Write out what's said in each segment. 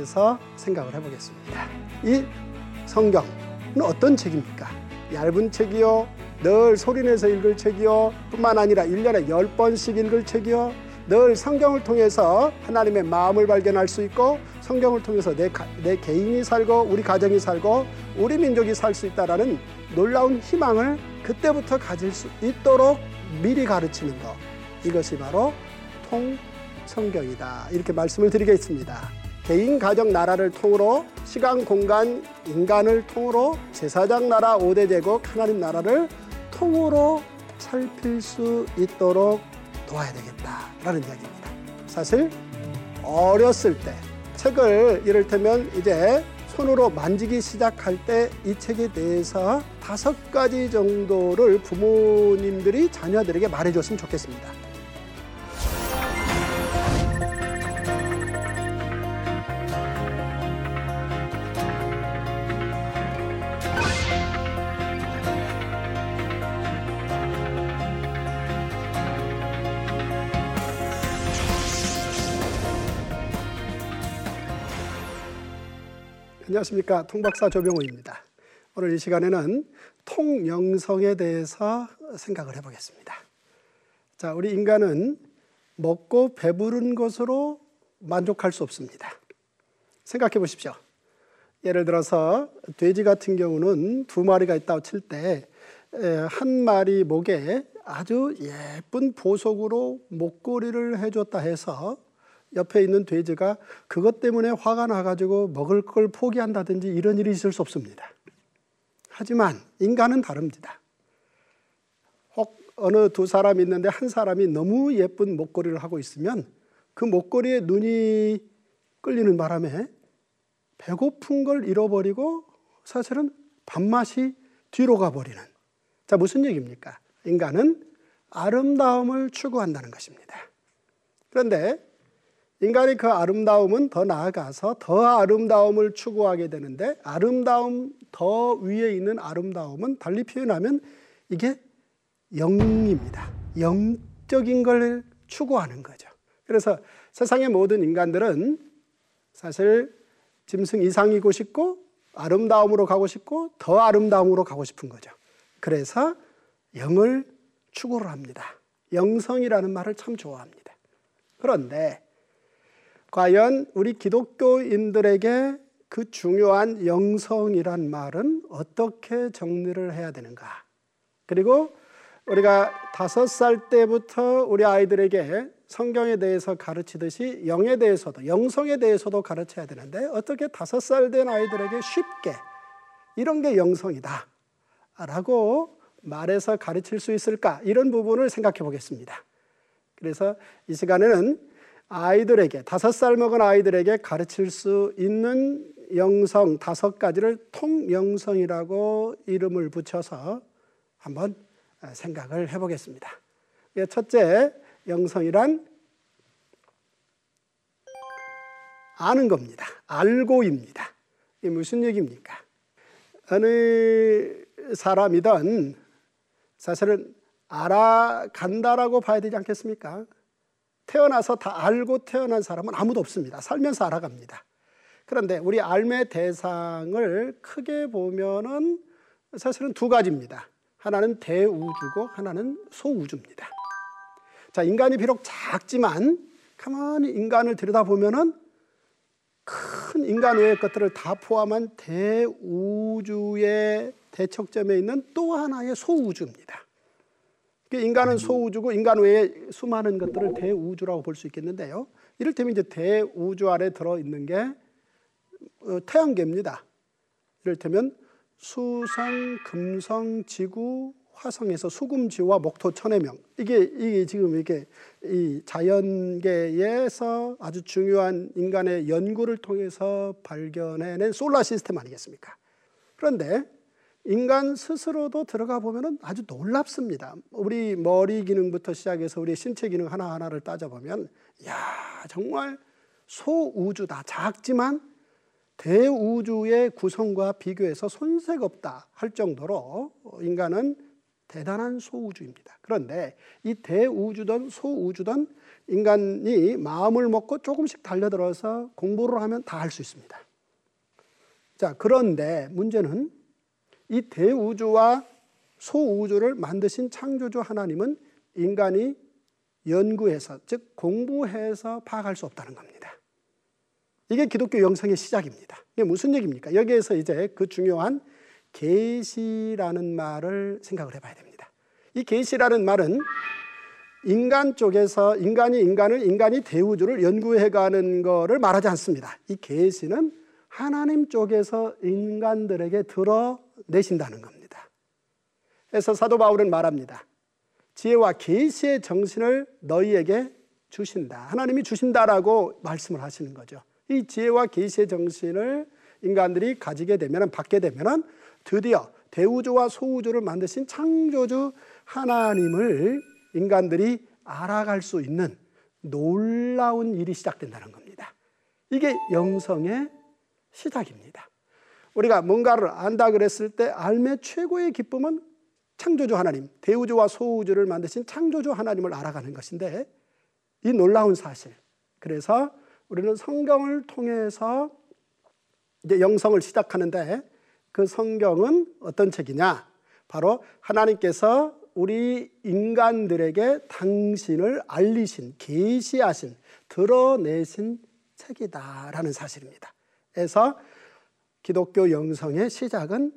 대해서 생각을 해보겠습니다. 이 성경은 어떤 책입니까? 얇은 책이요, 늘 소리내서 읽을 책이요, 뿐만 아니라 1년에 10번씩 읽을 책이요, 늘 성경을 통해서 하나님의 마음을 발견할 수 있고 성경을 통해서 내, 내 개인이 살고 우리 가정이 살고 우리 민족이 살 수 있다라는 놀라운 희망을 그때부터 가질 수 있도록 미리 가르치는 것 이것이 바로 통성경이다 이렇게 말씀을 드리겠습니다. 개인, 가정, 나라를 통으로 시간, 공간, 인간을 통으로 제사장 나라, 오대 제국, 하나님 나라를 통으로 살필 수 있도록 도와야 되겠다라는 이야기입니다. 사실 어렸을 때 책을 이를테면 이제 손으로 만지기 시작할 때 이 책에 대해서 다섯 가지 정도를 부모님들이 자녀들에게 말해줬으면 좋겠습니다. 안녕하십니까 통박사 조병호입니다. 오늘 이 시간에는 통영성에 대해서 생각을 해보겠습니다. 자, 우리 인간은 먹고 배부른 것으로 만족할 수 없습니다. 생각해 보십시오. 예를 들어서 돼지 같은 경우는 두 마리가 있다고 칠 때 한 마리 목에 아주 예쁜 보석으로 목걸이를 해줬다 해서 옆에 있는 돼지가 그것 때문에 화가 나가지고 먹을 걸 포기한다든지 이런 일이 있을 수 없습니다. 하지만 인간은 다릅니다. 혹 어느 두 사람이 있는데 한 사람이 너무 예쁜 목걸이를 하고 있으면 그 목걸이에 눈이 끌리는 바람에 배고픈 걸 잃어버리고 사실은 밥맛이 뒤로 가버리는. 자, 무슨 얘기입니까? 인간은 아름다움을 추구한다는 것입니다. 그런데 인간의 그 아름다움은 더 나아가서 더 아름다움을 추구하게 되는데 아름다움 더 위에 있는 아름다움은 달리 표현하면 이게 영입니다. 영적인 걸 추구하는 거죠. 그래서 세상의 모든 인간들은 사실 짐승 이상이고 싶고 아름다움으로 가고 싶고 더 아름다움으로 가고 싶은 거죠. 그래서 영을 추구를 합니다. 영성이라는 말을 참 좋아합니다. 그런데 과연 우리 기독교인들에게 그 중요한 영성이란 말은 어떻게 정리를 해야 되는가? 그리고 우리가 다섯 살 때부터 우리 아이들에게 성경에 대해서 가르치듯이 영에 대해서도 영성에 대해서도 가르쳐야 되는데 어떻게 다섯 살 된 아이들에게 쉽게 이런 게 영성이다 라고 말해서 가르칠 수 있을까 이런 부분을 생각해 보겠습니다. 그래서 이 시간에는 아이들에게 다섯 살 먹은 아이들에게 가르칠 수 있는 영성 다섯 가지를 통영성이라고 이름을 붙여서 한번 생각을 해보겠습니다. 예, 첫째 영성이란 아는 겁니다. 알고입니다. 이게 무슨 얘기입니까? 어느 사람이든 사실은 알아간다라고 봐야 되지 않겠습니까? 태어나서 다 알고 태어난 사람은 아무도 없습니다. 살면서 알아갑니다. 그런데 우리 알매 대상을 크게 보면은 사실은 두 가지입니다. 하나는 대우주고 하나는 소우주입니다. 자, 인간이 비록 작지만 가만히 인간을 들여다보면은 큰 인간 외의 것들을 다 포함한 대우주의 대척점에 있는 또 하나의 소우주입니다. 인간은 소우주고 인간 외에 수많은 것들을 대우주라고 볼 수 있겠는데요. 이를테면 이제 대우주 아래 들어 있는 게 어, 태양계입니다. 이를테면 수성, 금성, 지구, 화성에서 수금지와 목토 천해명 이게 이게 지금 이게 이 자연계에서 아주 중요한 인간의 연구를 통해서 발견해낸 솔라 시스템 아니겠습니까? 그런데 인간 스스로도 들어가 보면 아주 놀랍습니다. 우리 머리 기능부터 시작해서 우리 신체 기능 하나하나를 따져보면, 야 정말 소우주다. 작지만 대우주의 구성과 비교해서 손색 없다 할 정도로 인간은 대단한 소우주입니다. 그런데 이 대우주든 소우주든 인간이 마음을 먹고 조금씩 달려들어서 공부를 하면 다 할 수 있습니다. 자, 그런데 문제는 이 대우주와 소우주를 만드신 창조주 하나님은 인간이 연구해서, 즉 공부해서 파악할 수 없다는 겁니다. 이게 기독교 영성의 시작입니다. 이게 무슨 얘기입니까? 여기에서 이제 그 중요한 계시라는 말을 생각을 해봐야 됩니다. 이 계시라는 말은 인간 쪽에서 인간이 인간을 인간이 대우주를 연구해가는 것을 말하지 않습니다. 이 계시는 하나님 쪽에서 인간들에게 드러 내신다는 겁니다. 그래서 사도 바울은 말합니다. 지혜와 계시의 정신을 너희에게 주신다. 하나님이 주신다라고 말씀을 하시는 거죠. 이 지혜와 계시의 정신을 인간들이 가지게 되면 받게 되면 드디어 대우주와 소우주를 만드신 창조주 하나님을 인간들이 알아갈 수 있는 놀라운 일이 시작된다는 겁니다. 이게 영성의 시작입니다. 우리가 뭔가를 안다 그랬을 때 알매 최고의 기쁨은 창조주 하나님, 대우주와 소우주를 만드신 창조주 하나님을 알아가는 것인데 이 놀라운 사실. 그래서 우리는 성경을 통해서 이제 영성을 시작하는데 그 성경은 어떤 책이냐? 바로 하나님께서 우리 인간들에게 당신을 알리신, 계시하신, 드러내신 책이다라는 사실입니다. 그래서 기독교 영성의 시작은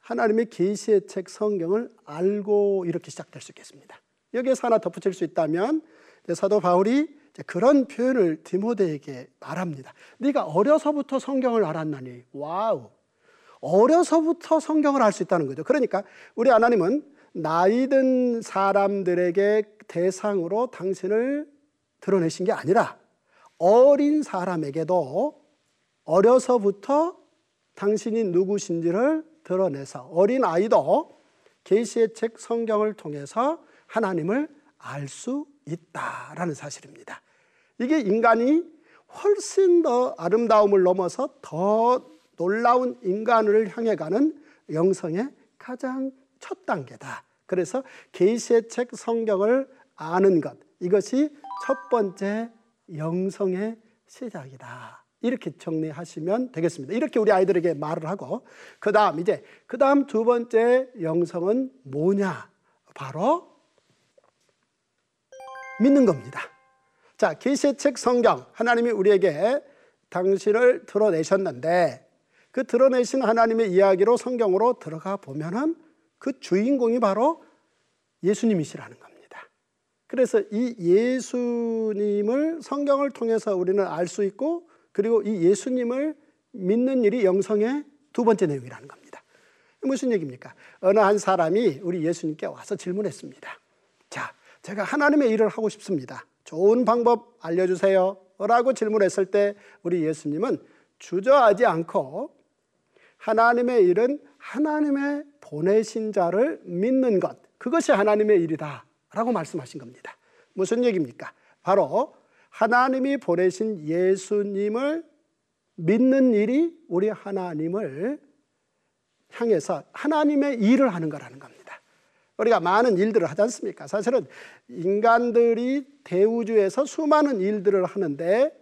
하나님의 계시의 책 성경을 알고 이렇게 시작될 수 있겠습니다. 여기에서 하나 덧붙일 수 있다면 사도 바울이 그런 표현을 디모데에게 말합니다. 네가 어려서부터 성경을 알았나니 wow. 어려서부터 성경을 알 수 있다는 거죠. 그러니까 우리 하나님은 나이 든 사람들에게 대상으로 당신을 드러내신 게 아니라 어린 사람에게도 어려서부터 당신이 누구신지를 드러내서 어린 아이도 계시의 책 성경을 통해서 하나님을 알 수 있다라는 사실입니다. 이게 인간이 훨씬 더 아름다움을 넘어서 더 놀라운 인간을 향해 가는 영성의 가장 첫 단계다. 그래서 계시의 책 성경을 아는 것 이것이 첫 번째 영성의 시작이다. 이렇게 정리하시면 되겠습니다. 이렇게 우리 아이들에게 말을 하고 그 다음 이제 그 다음 두 번째 영성은 뭐냐? 바로 믿는 겁니다. 자, 계시의 책 성경 하나님이 우리에게 당신을 드러내셨는데 그 드러내신 하나님의 이야기로 성경으로 들어가 보면은 그 주인공이 바로 예수님이시라는 겁니다. 그래서 이 예수님을 성경을 통해서 우리는 알 수 있고 그리고 이 예수님을 믿는 일이 영성의 두 번째 내용이라는 겁니다. 무슨 얘기입니까? 어느 한 사람이 우리 예수님께 와서 질문했습니다. 자, 제가 하나님의 일을 하고 싶습니다. 좋은 방법 알려주세요. 라고 질문했을 때 우리 예수님은 주저하지 않고 하나님의 일은 하나님의 보내신 자를 믿는 것, 그것이 하나님의 일이다. 라고 말씀하신 겁니다. 무슨 얘기입니까? 바로 하나님이 보내신 예수님을 믿는 일이 우리 하나님을 향해서 하나님의 일을 하는 거라는 겁니다. 우리가 많은 일들을 하지 않습니까? 사실은 인간들이 대우주에서 수많은 일들을 하는데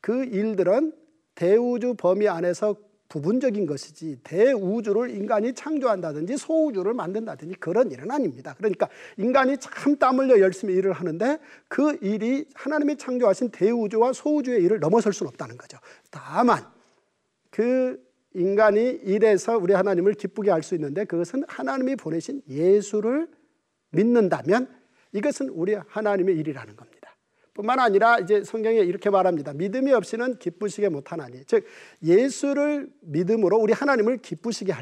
그 일들은 대우주 범위 안에서 부분적인 것이지 대우주를 인간이 창조한다든지 소우주를 만든다든지 그런 일은 아닙니다. 그러니까 인간이 참 땀 흘려 열심히 일을 하는데 그 일이 하나님이 창조하신 대우주와 소우주의 일을 넘어설 수는 없다는 거죠. 다만 그 인간이 일해서 우리 하나님을 기쁘게 할 수 있는데 그것은 하나님이 보내신 예수를 믿는다면 이것은 우리 하나님의 일이라는 겁니다. 뿐만 아니라 이제 성경에 이렇게 말합니다. 믿음이 없이는 기쁘시게 못하나니. 즉, 예수를 믿음으로 우리 하나님을 기쁘시게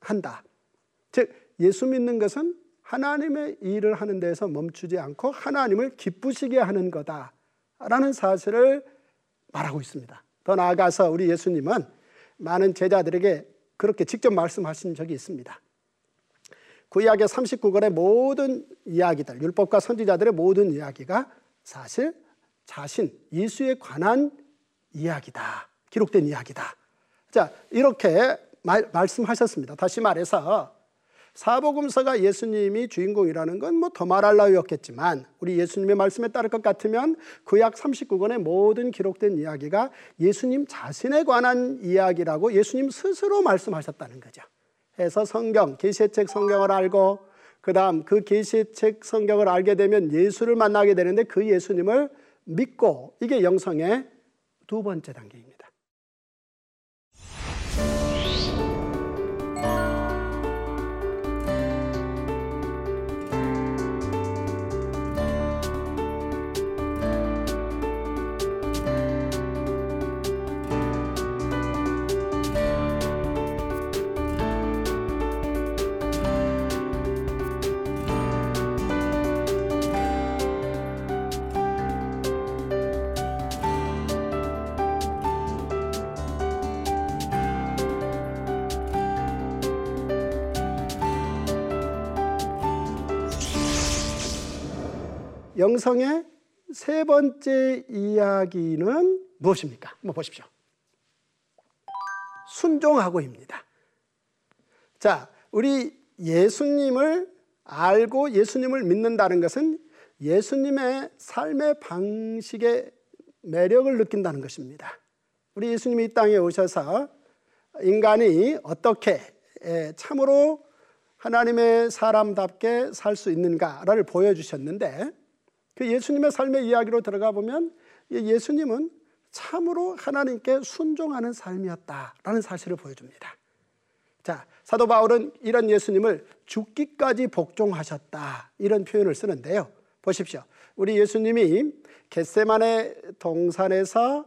한다. 즉, 예수 믿는 것은 하나님의 일을 하는 데에서 멈추지 않고 하나님을 기쁘시게 하는 거다. 라는 사실을 말하고 있습니다. 더 나아가서 우리 예수님은 많은 제자들에게 그렇게 직접 말씀하신 적이 있습니다. 구약의 39권의 모든 이야기들, 율법과 선지자들의 모든 이야기가 사실 자신, 예수에 관한 이야기다. 기록된 이야기다. 자, 이렇게 말, 말씀하셨습니다. 다시 말해서 사복음서가 예수님이 주인공이라는 건 뭐 더 말할 나위 없겠지만 우리 예수님의 말씀에 따를 것 같으면 구약 39권의 모든 기록된 이야기가 예수님 자신에 관한 이야기라고 예수님 스스로 말씀하셨다는 거죠. 해서 성경, 계시책 성경을 알고 그다음 그 계시책 성경을 알게 되면 예수를 만나게 되는데 그 예수님을 믿고 이게 영성의 두 번째 단계입니다. 영성의 세 번째 이야기는 무엇입니까? 한번 보십시오. 순종하고입니다. 자, 우리 예수님을 알고 예수님을 믿는다는 것은 예수님의 삶의 방식의 매력을 느낀다는 것입니다. 우리 예수님이 이 땅에 오셔서 인간이 어떻게 참으로 하나님의 사람답게 살 수 있는가를 보여주셨는데 그 예수님의 삶의 이야기로 들어가 보면 예수님은 참으로 하나님께 순종하는 삶이었다라는 사실을 보여줍니다. 자, 사도 바울은 이런 예수님을 죽기까지 복종하셨다 이런 표현을 쓰는데요. 보십시오. 우리 예수님이 겟세만의 동산에서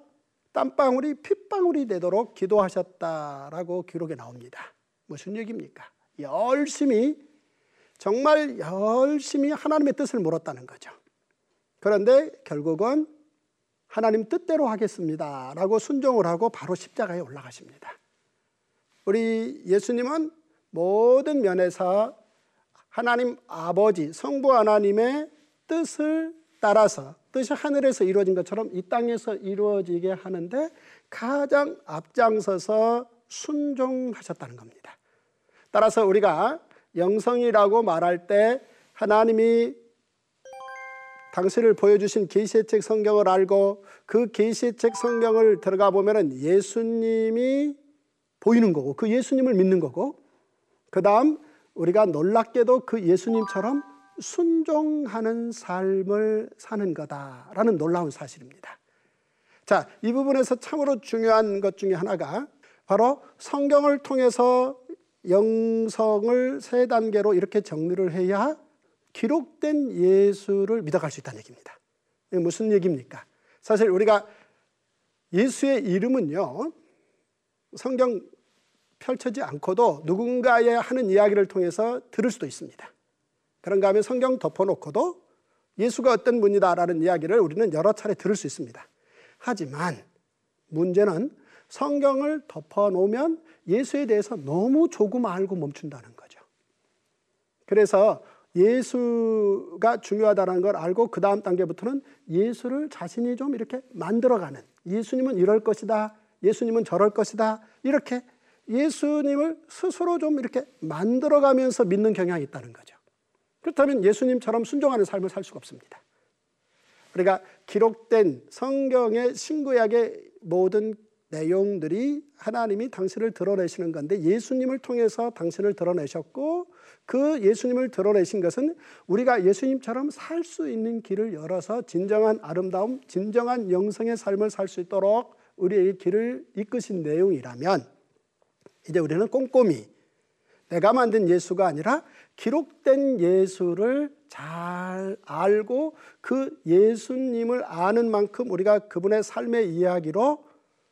땀방울이 핏방울이 되도록 기도하셨다라고 기록에 나옵니다. 무슨 얘기입니까? 열심히 정말 열심히 하나님의 뜻을 물었다는 거죠. 그런데 결국은 하나님 뜻대로 하겠습니다. 라고 순종을 하고 바로 십자가에 올라가십니다. 우리 예수님은 모든 면에서 하나님 아버지, 성부 하나님의 뜻을 따라서 뜻이 하늘에서 이루어진 것처럼 이 땅에서 이루어지게 하는데 가장 앞장서서 순종하셨다는 겁니다. 따라서 우리가 영성이라고 말할 때 하나님이 당신을 보여주신 계시책 성경을 알고 그 계시책 성경을 들어가 보면은 예수님이 보이는 거고 그 예수님을 믿는 거고 그 다음 우리가 놀랍게도 그 예수님처럼 순종하는 삶을 사는 거다라는 놀라운 사실입니다. 자, 이 부분에서 참으로 중요한 것 중에 하나가 바로 성경을 통해서 영성을 세 단계로 이렇게 정리를 해야 기록된 예수를 믿어갈 수 있다는 얘기입니다. 무슨 얘기입니까? 사실 우리가 예수의 이름은요, 성경 펼쳐지 않고도 누군가의 하는 이야기를 통해서 들을 수도 있습니다. 그런가 하면 성경 덮어놓고도 예수가 어떤 분이다라는 이야기를 우리는 여러 차례 들을 수 있습니다. 하지만 문제는 성경을 덮어놓으면 예수에 대해서 너무 조금 알고 멈춘다는 거죠. 그래서 예수가 중요하다는 걸 알고 그 다음 단계부터는 예수를 자신이 좀 이렇게 만들어가는 예수님은 이럴 것이다. 예수님은 저럴 것이다. 이렇게 예수님을 스스로 좀 이렇게 만들어가면서 믿는 경향이 있다는 거죠. 그렇다면 예수님처럼 순종하는 삶을 살 수가 없습니다. 우리가 기록된 성경의 신구약의 모든 내용들이 하나님이 당신을 드러내시는 건데 예수님을 통해서 당신을 드러내셨고 그 예수님을 드러내신 것은 우리가 예수님처럼 살 수 있는 길을 열어서 진정한 아름다움, 진정한 영성의 삶을 살 수 있도록 우리의 길을 이끄신 내용이라면 이제 우리는 꼼꼼히 내가 만든 예수가 아니라 기록된 예수를 잘 알고 그 예수님을 아는 만큼 우리가 그분의 삶의 이야기로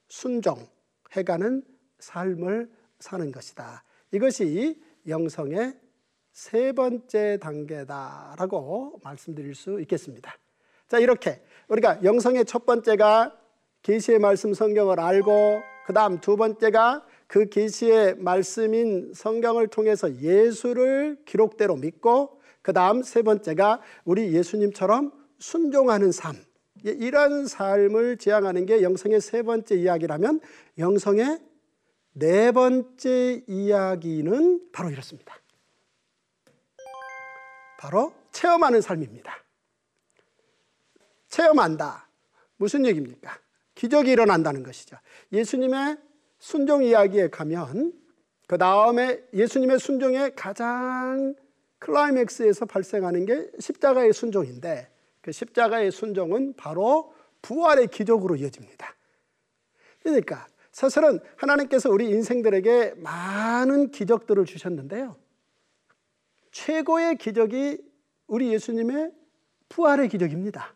순종해가는 삶을 사는 것이다. 이것이 영성의 세 번째 단계다라고 말씀드릴 수 있겠습니다. 자, 이렇게 우리가 영성의 첫 번째가 계시의 말씀 성경을 알고 그다음 두 번째가 그 계시의 말씀인 성경을 통해서 예수를 기록대로 믿고 그다음 세 번째가 우리 예수님처럼 순종하는 삶. 이런 삶을 지향하는 게 영성의 세 번째 이야기라면 영성의 네 번째 이야기는 바로 이렇습니다. 바로 체험하는 삶입니다. 체험한다. 무슨 얘기입니까? 기적이 일어난다는 것이죠. 예수님의 순종 이야기에 가면 그 다음에 예수님의 순종의 가장 클라이맥스에서 발생하는 게 십자가의 순종인데 그 십자가의 순종은 바로 부활의 기적으로 이어집니다. 그러니까 사실은 하나님께서 우리 인생들에게 많은 기적들을 주셨는데요. 최고의 기적이 우리 예수님의 부활의 기적입니다.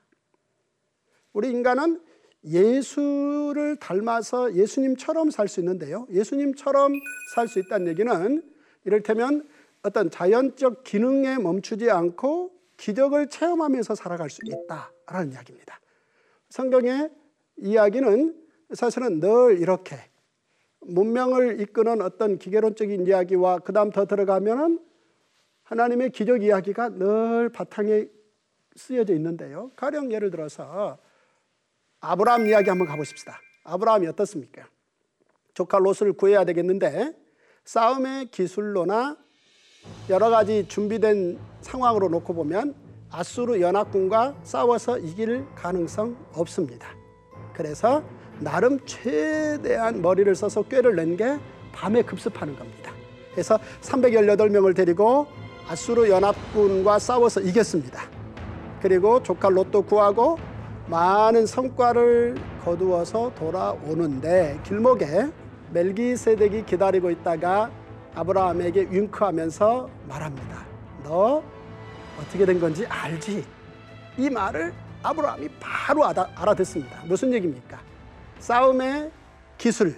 우리 인간은 예수를 닮아서 예수님처럼 살 수 있는데요. 예수님처럼 살 수 있다는 얘기는 이를테면 어떤 자연적 기능에 멈추지 않고 기적을 체험하면서 살아갈 수 있다라는 이야기입니다. 성경의 이야기는 사실은 늘 이렇게 문명을 이끄는 어떤 기계론적인 이야기와 그 다음 더 들어가면은 하나님의 기적 이야기가 늘 바탕에 쓰여져 있는데요. 가령 예를 들어서 아브라함 이야기 한번 가보십시다. 아브라함이 어떻습니까? 조카 롯을 구해야 되겠는데 싸움의 기술로나 여러 가지 준비된 상황으로 놓고 보면 아수르 연합군과 싸워서 이길 가능성 없습니다. 그래서 나름 최대한 머리를 써서 꾀를 낸 게 밤에 급습하는 겁니다. 그래서 318명을 데리고 아수르 연합군과 싸워서 이겼습니다. 그리고 조카 롯도 구하고 많은 성과를 거두어서 돌아오는데 길목에 멜기세덱이 기다리고 있다가 아브라함에게 윙크하면서 말합니다. 너 어떻게 된 건지 알지? 이 말을 아브라함이 바로 알아듣습니다. 무슨 얘기입니까? 싸움의 기술,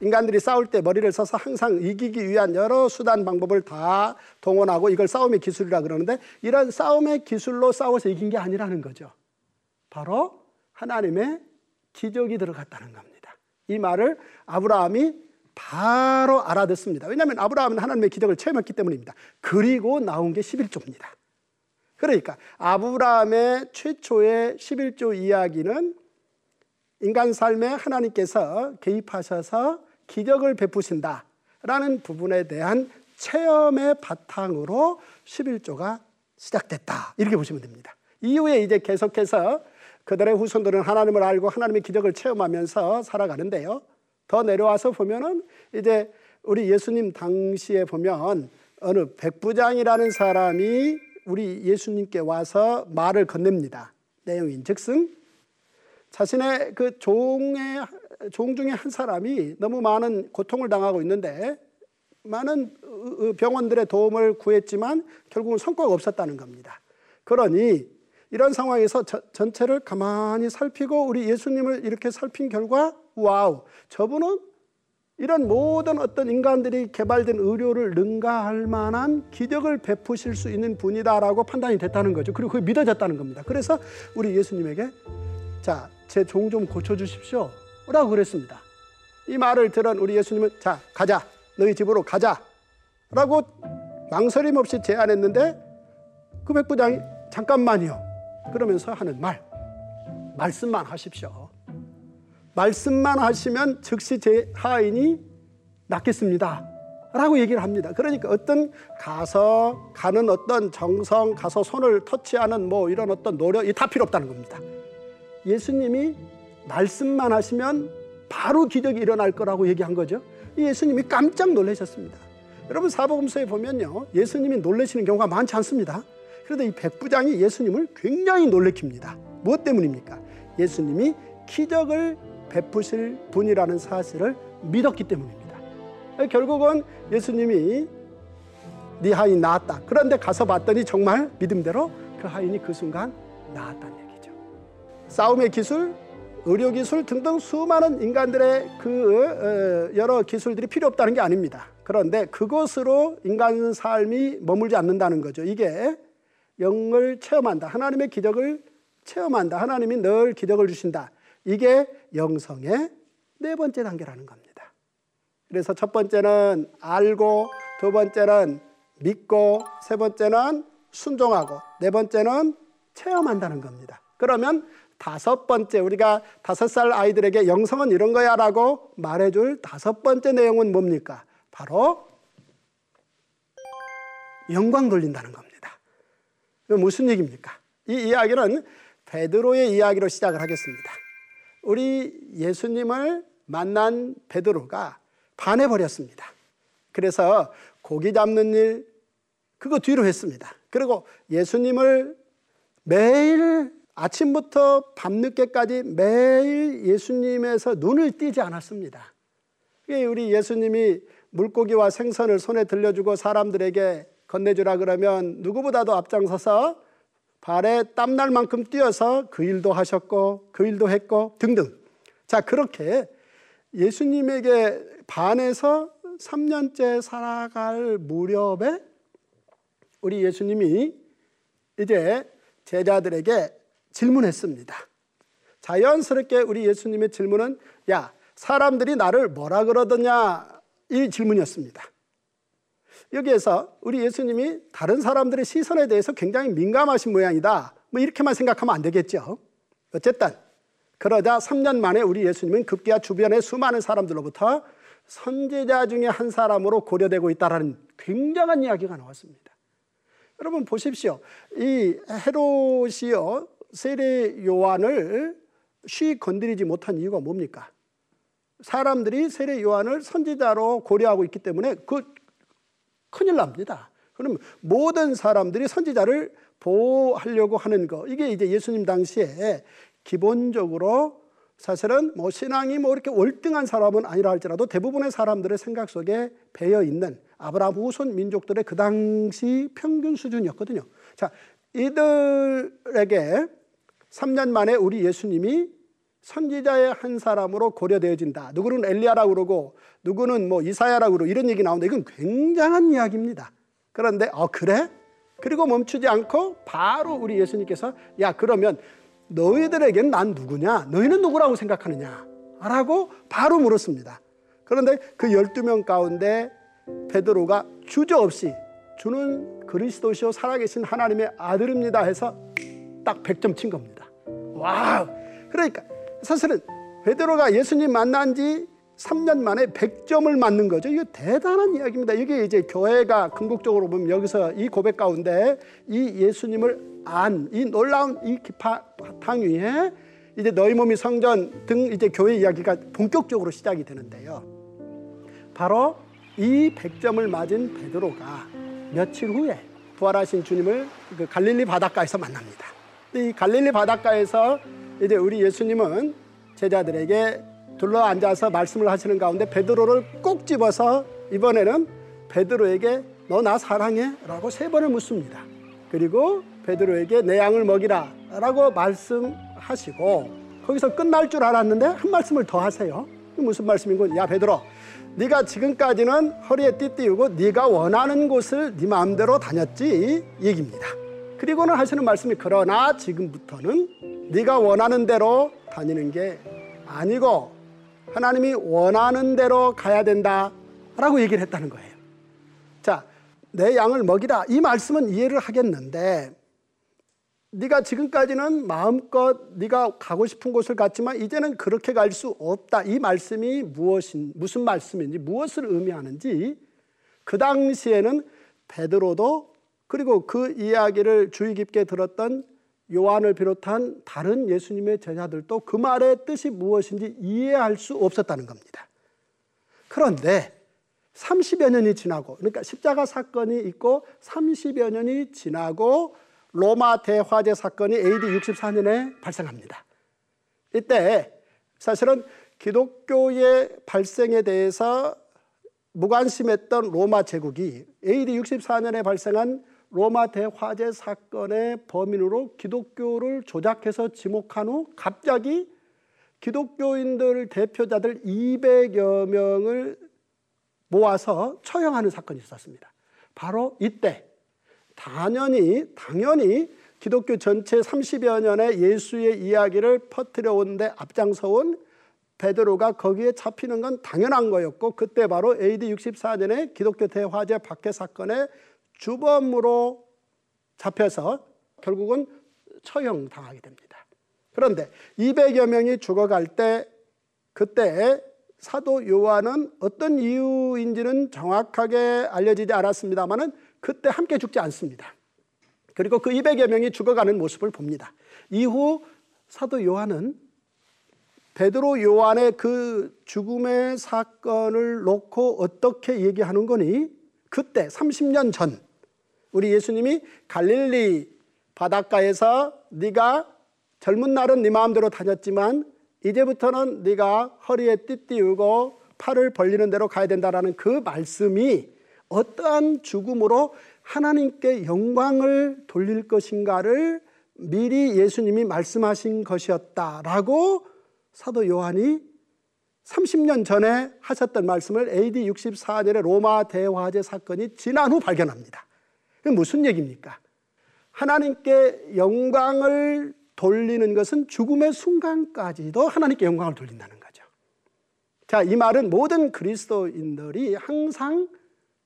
인간들이 싸울 때 머리를 써서 항상 이기기 위한 여러 수단 방법을 다 동원하고 이걸 싸움의 기술이라 그러는데 이런 싸움의 기술로 싸워서 이긴 게 아니라는 거죠. 바로 하나님의 기적이 들어갔다는 겁니다. 이 말을 아브라함이 바로 알아듣습니다. 왜냐하면 아브라함은 하나님의 기적을 체험했기 때문입니다. 그리고 나온 게 11조입니다. 그러니까 아브라함의 최초의 11조 이야기는 인간 삶에 하나님께서 개입하셔서 기적을 베푸신다라는 부분에 대한 체험의 바탕으로 11조가 시작됐다. 이렇게 보시면 됩니다. 이후에 이제 계속해서 그들의 후손들은 하나님을 알고 하나님의 기적을 체험하면서 살아가는데요. 더 내려와서 보면은 이제 우리 예수님 당시에 보면 어느 백부장이라는 사람이 우리 예수님께 와서 말을 건넵니다. 내용인 즉슨 자신의 그 종의 종 중에 한 사람이 너무 많은 고통을 당하고 있는데 많은 병원들의 도움을 구했지만 결국은 성과가 없었다는 겁니다. 그러니 이런 상황에서 저, 전체를 가만히 살피고 우리 예수님을 이렇게 살핀 결과 wow 저분은 이런 모든 어떤 인간들이 개발된 의료를 능가할 만한 기적을 베푸실 수 있는 분이다라고 판단이 됐다는 거죠. 그리고 그게 믿어졌다는 겁니다. 그래서 우리 예수님에게 자, 제 종 좀 고쳐주십시오. 라고 그랬습니다. 이 말을 들은 우리 예수님은 자, 가자. 너희 집으로 가자. 라고 망설임 없이 제안했는데 그 백부장이 잠깐만요. 그러면서 하는 말. 말씀만 하십시오. 말씀만 하시면 즉시 제 하인이 낫겠습니다. 라고 얘기를 합니다. 그러니까 어떤 가서 가는 어떤 정성, 가서 손을 터치하는 뭐 이런 어떤 노력이 다 필요 없다는 겁니다. 예수님이 말씀만 하시면 바로 기적이 일어날 거라고 얘기한 거죠. 예수님이 깜짝 놀라셨습니다. 여러분 사복음서에 보면요. 예수님이 놀라시는 경우가 많지 않습니다. 그런데 이 백부장이 예수님을 굉장히 놀래킵니다. 무엇 때문입니까? 예수님이 기적을 베푸실 분이라는 사실을 믿었기 때문입니다. 결국은 예수님이 네 하인 나았다. 그런데 가서 봤더니 정말 믿음대로 그 하인이 그 순간 나았다는 얘기죠. 싸움의 기술, 의료 기술 등등 수많은 인간들의 그 어, 여러 기술들이 필요 없다는 게 아닙니다. 그런데 그것으로 인간 삶이 머물지 않는다는 거죠. 이게 영을 체험한다. 하나님의 기적을 체험한다. 하나님이 늘 기적을 주신다. 이게 영성의 네 번째 단계라는 겁니다. 그래서 첫 번째는 알고, 두 번째는 믿고, 세 번째는 순종하고, 네 번째는 체험한다는 겁니다. 그러면 다섯 번째, 우리가 다섯 살 아이들에게 영성은 이런 거야 라고 말해줄 다섯 번째 내용은 뭡니까? 바로 영광 돌린다는 겁니다. 무슨 얘기입니까? 이 이야기는 베드로의 이야기로 시작을 하겠습니다. 우리 예수님을 만난 베드로가 반해버렸습니다. 그래서 고기 잡는 일, 그거 뒤로 했습니다. 그리고 예수님을 매일 아침부터 밤늦게까지 매일 예수님에서 눈을 띄지 않았습니다. 우리 예수님이 물고기와 생선을 손에 들려주고 사람들에게 건네주라 그러면 누구보다도 앞장서서 발에 땀날 만큼 뛰어서 그 일도 하셨고 그 일도 했고 등등. 자, 그렇게 예수님에게 반해서 3년째 살아갈 무렵에 우리 예수님이 이제 제자들에게 질문했습니다. 자연스럽게 우리 예수님의 질문은 야, 사람들이 나를 뭐라 그러더냐 이 질문이었습니다. 여기에서 우리 예수님이 다른 사람들의 시선에 대해서 굉장히 민감하신 모양이다. 뭐 이렇게만 생각하면 안 되겠죠. 어쨌든 그러자 3년 만에 우리 예수님은 급기야 주변의 수많은 사람들로부터 선제자 중에 한 사람으로 고려되고 있다라는 굉장한 이야기가 나왔습니다. 여러분 보십시오. 이 헤롯이요 세례 요한을 쉬 건드리지 못한 이유가 뭡니까? 사람들이 세례 요한을 선지자로 고려하고 있기 때문에 그 큰일 납니다. 그럼 모든 사람들이 선지자를 보호하려고 하는 거 이게 이제 예수님 당시에 기본적으로 사실은 뭐 신앙이 뭐 이렇게 월등한 사람은 아니라 할지라도 대부분의 사람들의 생각 속에 배어 있는 아브라함 후손 민족들의 그 당시 평균 수준이었거든요. 자, 이들에게 3년 만에 우리 예수님이 선지자의 한 사람으로 고려되어진다. 누구는 엘리야라고 그러고 누구는 뭐 이사야라고 그러고 이런 얘기 나오는데 이건 굉장한 이야기입니다. 그런데 어 그래? 그리고 멈추지 않고 바로 우리 예수님께서 야 그러면 너희들에겐 난 누구냐? 너희는 누구라고 생각하느냐? 라고 바로 물었습니다. 그런데 그 12명 가운데 베드로가 주저없이 주는 그리스도시요 살아계신 하나님의 아들입니다 해서 딱 100점 친 겁니다. 와 그러니까 사실은 베드로가 예수님 만난 지 3년 만에 100점을 맞는 거죠. 이거 대단한 이야기입니다. 이게 이제 교회가 궁극적으로 보면 여기서 이 고백 가운데 이 예수님을 안, 이 놀라운 이 바탕 위에 이제 너희 몸이 성전 등 이제 교회 이야기가 본격적으로 시작이 되는데요. 바로 이 100점을 맞은 베드로가 며칠 후에 부활하신 주님을 그 갈릴리 바닷가에서 만납니다. 이 갈릴리 바닷가에서 이제 우리 예수님은 제자들에게 둘러 앉아서 말씀을 하시는 가운데 베드로를 꼭 집어서 이번에는 베드로에게 너 나 사랑해? 라고 세 번을 묻습니다. 그리고 베드로에게 내 양을 먹이라 라고 말씀하시고 거기서 끝날 줄 알았는데 한 말씀을 더 하세요. 무슨 말씀인 야 베드로 네가 지금까지는 허리에 띠띠우고 네가 원하는 곳을 네 마음대로 다녔지 얘기입니다. 그리고는 하시는 말씀이 그러나 지금부터는 네가 원하는 대로 다니는 게 아니고 하나님이 원하는 대로 가야 된다라고 얘기를 했다는 거예요. 자, 내 양을 먹이라 이 말씀은 이해를 하겠는데 네가 지금까지는 마음껏 네가 가고 싶은 곳을 갔지만 이제는 그렇게 갈 수 없다. 이 말씀이 무엇인 무슨 말씀인지 무엇을 의미하는지 그 당시에는 베드로도 그리고 그 이야기를 주의 깊게 들었던 요한을 비롯한 다른 예수님의 제자들도 그 말의 뜻이 무엇인지 이해할 수 없었다는 겁니다. 그런데 30여 년이 지나고 그러니까 십자가 사건이 있고 30여 년이 지나고 로마 대화재 사건이 AD 64년에 발생합니다. 이때 사실은 기독교의 발생에 대해서 무관심했던 로마 제국이 AD 64년에 발생한 로마 대화재 사건의 범인으로 기독교를 조작해서 지목한 후 갑자기 기독교인들 대표자들 200여 명을 모아서 처형하는 사건이 있었습니다. 바로 이때 당연히 당연히 기독교 전체 30여 년의 예수의 이야기를 퍼뜨려 오는데 앞장서온 베드로가 거기에 잡히는 건 당연한 거였고 그때 바로 AD 64년에 기독교 대화재 박해 사건의 주범으로 잡혀서 결국은 처형당하게 됩니다. 그런데 200여 명이 죽어갈 때 그때 사도 요한은 어떤 이유인지는 정확하게 알려지지 않았습니다만은 그때 함께 죽지 않습니다. 그리고 그 200여 명이 죽어가는 모습을 봅니다. 이후 사도 요한은 베드로 요한의 그 죽음의 사건을 놓고 어떻게 얘기하는 거니? 그때 30년 전 우리 예수님이 갈릴리 바닷가에서 네가 젊은 날은 네 마음대로 다녔지만 이제부터는 네가 허리에 띠띠우고 팔을 벌리는 대로 가야 된다라는 그 말씀이 어떠한 죽음으로 하나님께 영광을 돌릴 것인가를 미리 예수님이 말씀하신 것이었다라고 사도 요한이 30년 전에 하셨던 말씀을 AD 64년에 로마 대화제 사건이 지난 후 발견합니다. 무슨 얘기입니까? 하나님께 영광을 돌리는 것은 죽음의 순간까지도 하나님께 영광을 돌린다는 거죠. 자, 이 말은 모든 그리스도인들이 항상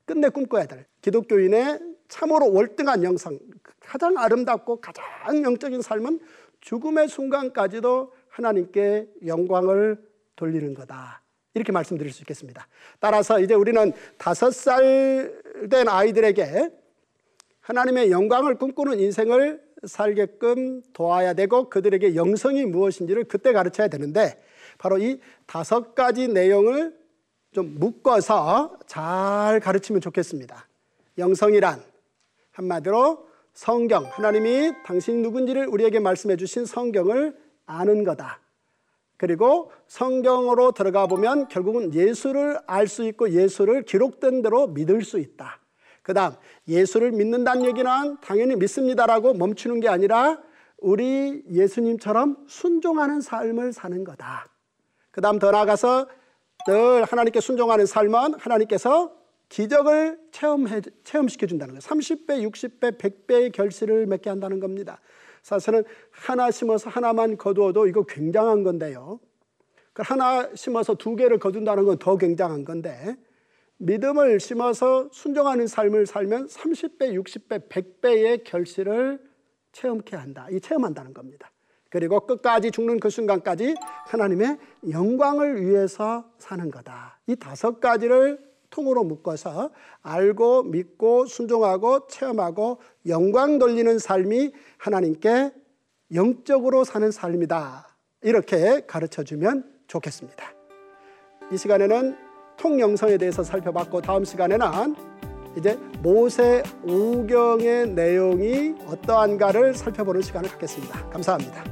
끝내 꿈꿔야 될 기독교인의 참으로 월등한 영상, 가장 아름답고 가장 영적인 삶은 죽음의 순간까지도 하나님께 영광을 돌리는 거다. 이렇게 말씀드릴 수 있겠습니다. 따라서 이제 우리는 다섯 살 된 아이들에게 하나님의 영광을 꿈꾸는 인생을 살게끔 도와야 되고 그들에게 영성이 무엇인지를 그때 가르쳐야 되는데 바로 이 다섯 가지 내용을 좀 묶어서 잘 가르치면 좋겠습니다. 영성이란 한마디로 성경, 하나님이 당신 누군지를 우리에게 말씀해 주신 성경을 아는 거다. 그리고 성경으로 들어가 보면 결국은 예수를 알 수 있고 예수를 기록된 대로 믿을 수 있다. 그 다음, 예수를 믿는다는 얘기는 당연히 믿습니다라고 멈추는 게 아니라 우리 예수님처럼 순종하는 삶을 사는 거다. 그 다음 더 나아가서 늘 하나님께 순종하는 삶은 하나님께서 기적을 체험해, 체험시켜 준다는 거예요. 30배, 60배, 100배의 결실을 맺게 한다는 겁니다. 사실은 하나 심어서 하나만 거두어도 이거 굉장한 건데요. 그 하나 심어서 두 개를 거둔다는 건 더 굉장한 건데 믿음을 심어서 순종하는 삶을 살면 30배, 60배, 100배의 결실을 체험케 한다. 이 체험한다는 겁니다. 그리고 끝까지 죽는 그 순간까지 하나님의 영광을 위해서 사는 거다. 이 다섯 가지를 통으로 묶어서 알고 믿고 순종하고 체험하고 영광 돌리는 삶이 하나님께 영적으로 사는 삶이다. 이렇게 가르쳐 주면 좋겠습니다. 이 시간에는 통영성에 대해서 살펴봤고 다음 시간에는 이제 모세 오경의 내용이 어떠한가를 살펴보는 시간을 갖겠습니다. 감사합니다.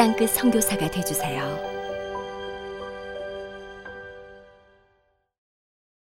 땅끝 성교사가 되주세요